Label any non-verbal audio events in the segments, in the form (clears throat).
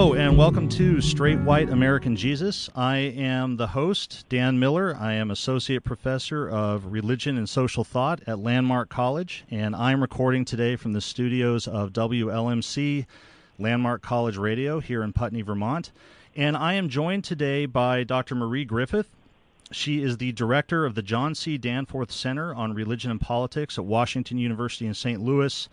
And welcome to Straight White American Jesus. I am the host, Dan Miller. I am Associate Professor of Religion and Social Thought at Landmark College, and I'm recording today from the studios of WLMC Landmark College Radio here in Putney, Vermont. And I am joined today by Dr. Marie Griffith. She is the director of the John C. Danforth Center on Religion and Politics at Washington University in St. Louis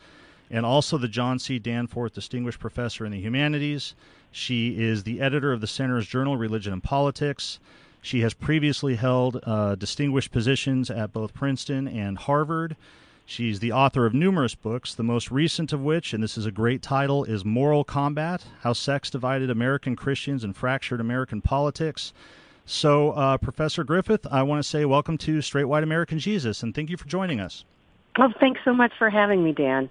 and also the John C. Danforth Distinguished Professor in the Humanities. She is the editor of the Center's journal, Religion and Politics. She has previously held uh, distinguished positions at both Princeton and Harvard. She's the author of numerous books, the most recent of which, and this is a great title, is Moral Combat How Sex Divided American Christians and Fractured American Politics. So, uh, Professor Griffith, I want to say welcome to Straight White American Jesus, and thank you for joining us. Well, thanks so much for having me, Dan.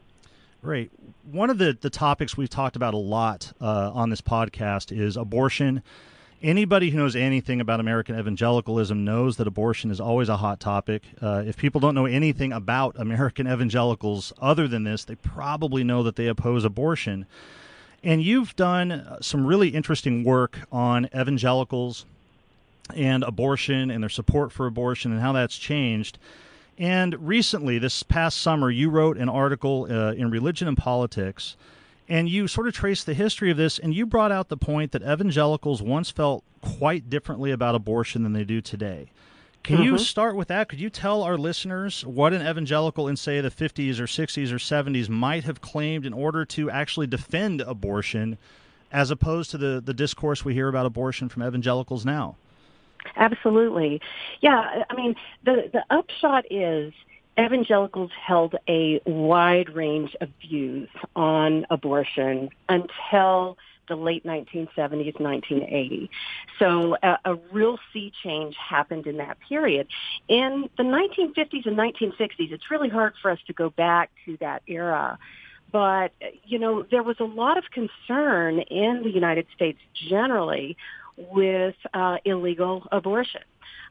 Great. One of the, the topics we've talked about a lot uh, on this podcast is abortion. Anybody who knows anything about American evangelicalism knows that abortion is always a hot topic. Uh, if people don't know anything about American (laughs) evangelicals other than this, they probably know that they oppose abortion. And you've done some really interesting work on evangelicals and abortion and their support for abortion and how that's changed. And recently, this past summer, you wrote an article uh, in Religion and Politics, and you sort of traced the history of this, and you brought out the point that evangelicals once felt quite differently about abortion than they do today. Can mm-hmm. you start with that? Could you tell our listeners what an evangelical in, say, the 50s or 60s or 70s might have claimed in order to actually defend abortion, as opposed to the, the discourse we hear about abortion from evangelicals now? Absolutely. Yeah, I mean, the, the upshot is evangelicals held a wide range of views on abortion until the late 1970s, 1980. So a, a, real sea change happened in that period. In the 1950s and 1960s, it's really hard for us to go back to that era. But, you know, there was a lot of concern in the United States generally with uh, illegal abortion.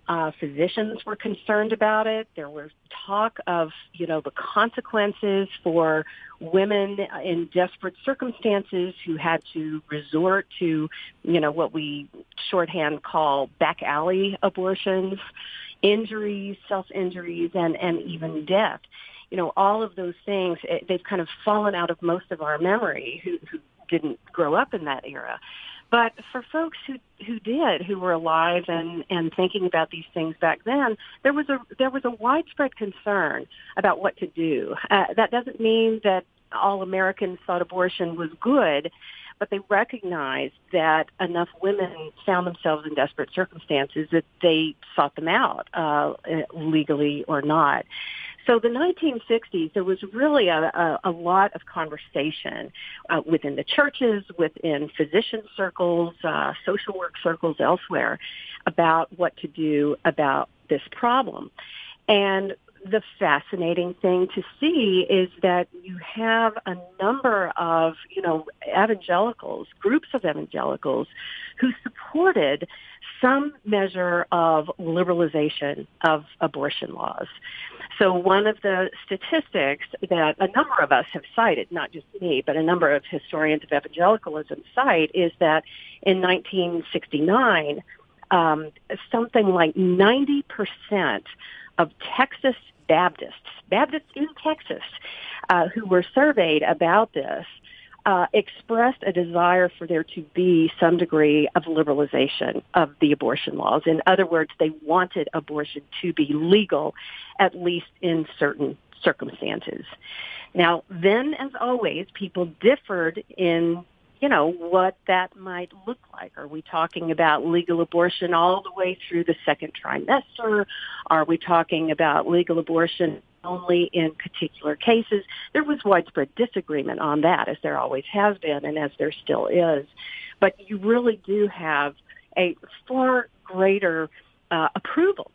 Uh, physicians were concerned about it. There was talk of, you know, the consequences for women in desperate circumstances who had to resort to, you know, what we shorthand call back alley abortions, injuries, self-injuries, and, and even death. You know, all of those things, it, they've kind of fallen out of most of our memory who, who didn't grow up in that era. But for folks who who did, who were alive and and thinking about these things back then, there was a there was a widespread concern about what to do. Uh, that doesn't mean that all Americans thought abortion was good, but they recognized that enough women found themselves in desperate circumstances that they sought them out, uh, legally or not. So the 1960s, there was really a, a, a lot of conversation uh, within the churches, within physician circles, uh, social work circles elsewhere about what to do about this problem. And the fascinating thing to see is that you have a number of, you know, evangelicals, groups of evangelicals who supported some measure of liberalization of abortion laws. So one of the statistics that a number of us have cited, not just me, but a number of historians of evangelicalism cite is that in 1969, um, something like 90% of Texas Baptists, Baptists in Texas, uh, who were surveyed about this, uh, expressed a desire for there to be some degree of liberalization of the abortion laws. In other words, they wanted abortion to be legal, at least in certain circumstances. Now, then, as always, people differed in you know, what that might look like. Are we talking about legal abortion all the way through the second trimester? Are we talking about legal abortion only in particular cases. There was widespread disagreement on that, as there always has been and as there still is. But you really do have a far greater uh, approval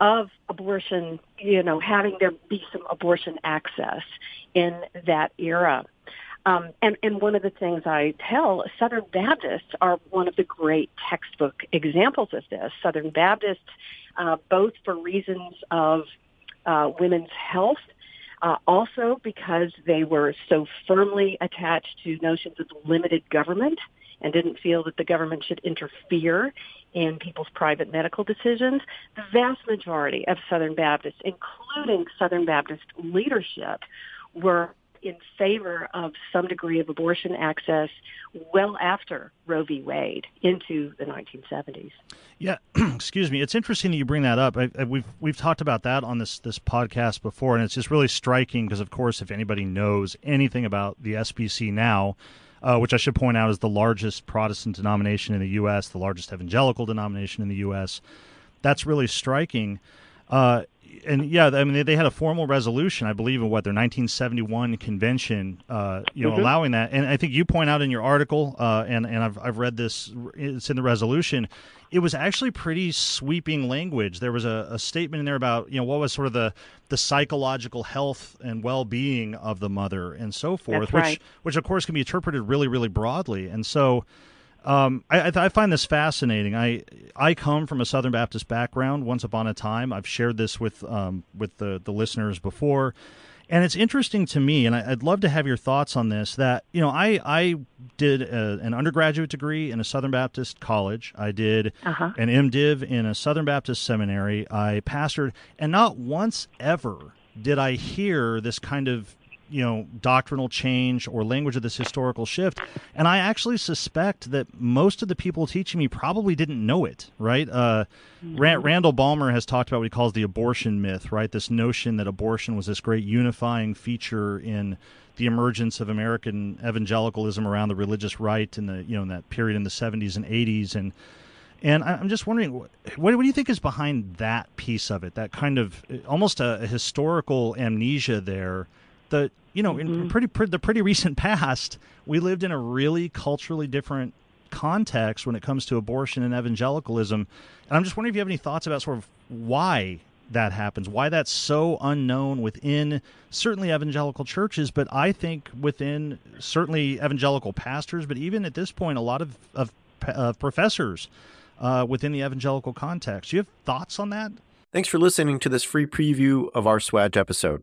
of abortion, you know, having there be some abortion access in that era. Um, and, and one of the things I tell Southern Baptists are one of the great textbook examples of this. Southern Baptists, uh, both for reasons of uh, women's health, uh, also because they were so firmly attached to notions of limited government and didn't feel that the government should interfere in people's private medical decisions. The vast majority of Southern Baptists, including Southern Baptist leadership, were in favor of some degree of abortion access well after Roe v. Wade into the 1970s. Yeah, (clears throat) excuse me. It's interesting that you bring that up. I, I, we've we've talked about that on this this podcast before, and it's just really striking because, of course, if anybody knows anything about the SBC now, uh, which I should point out is the largest Protestant denomination in the U.S., the largest evangelical denomination in the U.S., that's really striking. Uh, and yeah, I mean, they, they, had a formal resolution, I believe, in what their 1971 convention, uh, you know, mm-hmm. allowing that. And I think you point out in your article, uh, and and I've I've read this, it's in the resolution. It was actually pretty sweeping language. There was a, a statement in there about you know what was sort of the the psychological health and well being of the mother and so forth, right. which which of course can be interpreted really really broadly. And so um, I, I, find this fascinating. I I come from a Southern Baptist background. Once upon a time, I've shared this with um, with the the listeners before, and it's interesting to me. And I, would love to have your thoughts on this. That you know, I I did a, an undergraduate degree in a Southern Baptist college. I did uh-huh. an MDiv in a Southern Baptist seminary. I pastored, and not once ever did I hear this kind of you know doctrinal change or language of this historical shift and i actually suspect that most of the people teaching me probably didn't know it right uh, mm-hmm. randall balmer has talked about what he calls the abortion myth right this notion that abortion was this great unifying feature in the emergence of american evangelicalism around the religious right in the you know in that period in the 70s and 80s and and I'm just wondering, what, what do you think is behind that piece of it? That kind of almost a, a historical amnesia there the you know mm-hmm. in pretty, pretty the pretty recent (laughs) past, we lived in a really culturally different context when it comes to abortion and evangelicalism. And I'm just wondering if you have any thoughts about sort of why that happens, why that's so unknown within certainly evangelical churches, but I think within certainly evangelical pastors, but even at this point, a lot of, of uh, professors uh, within the evangelical context. Do you have thoughts on that? Thanks for listening to this free preview of our SWAJ episode.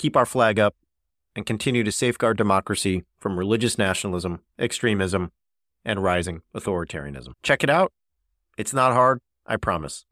keep our flag up, and continue to safeguard democracy from religious nationalism, extremism, and rising authoritarianism. Check it out. It's not hard, I promise.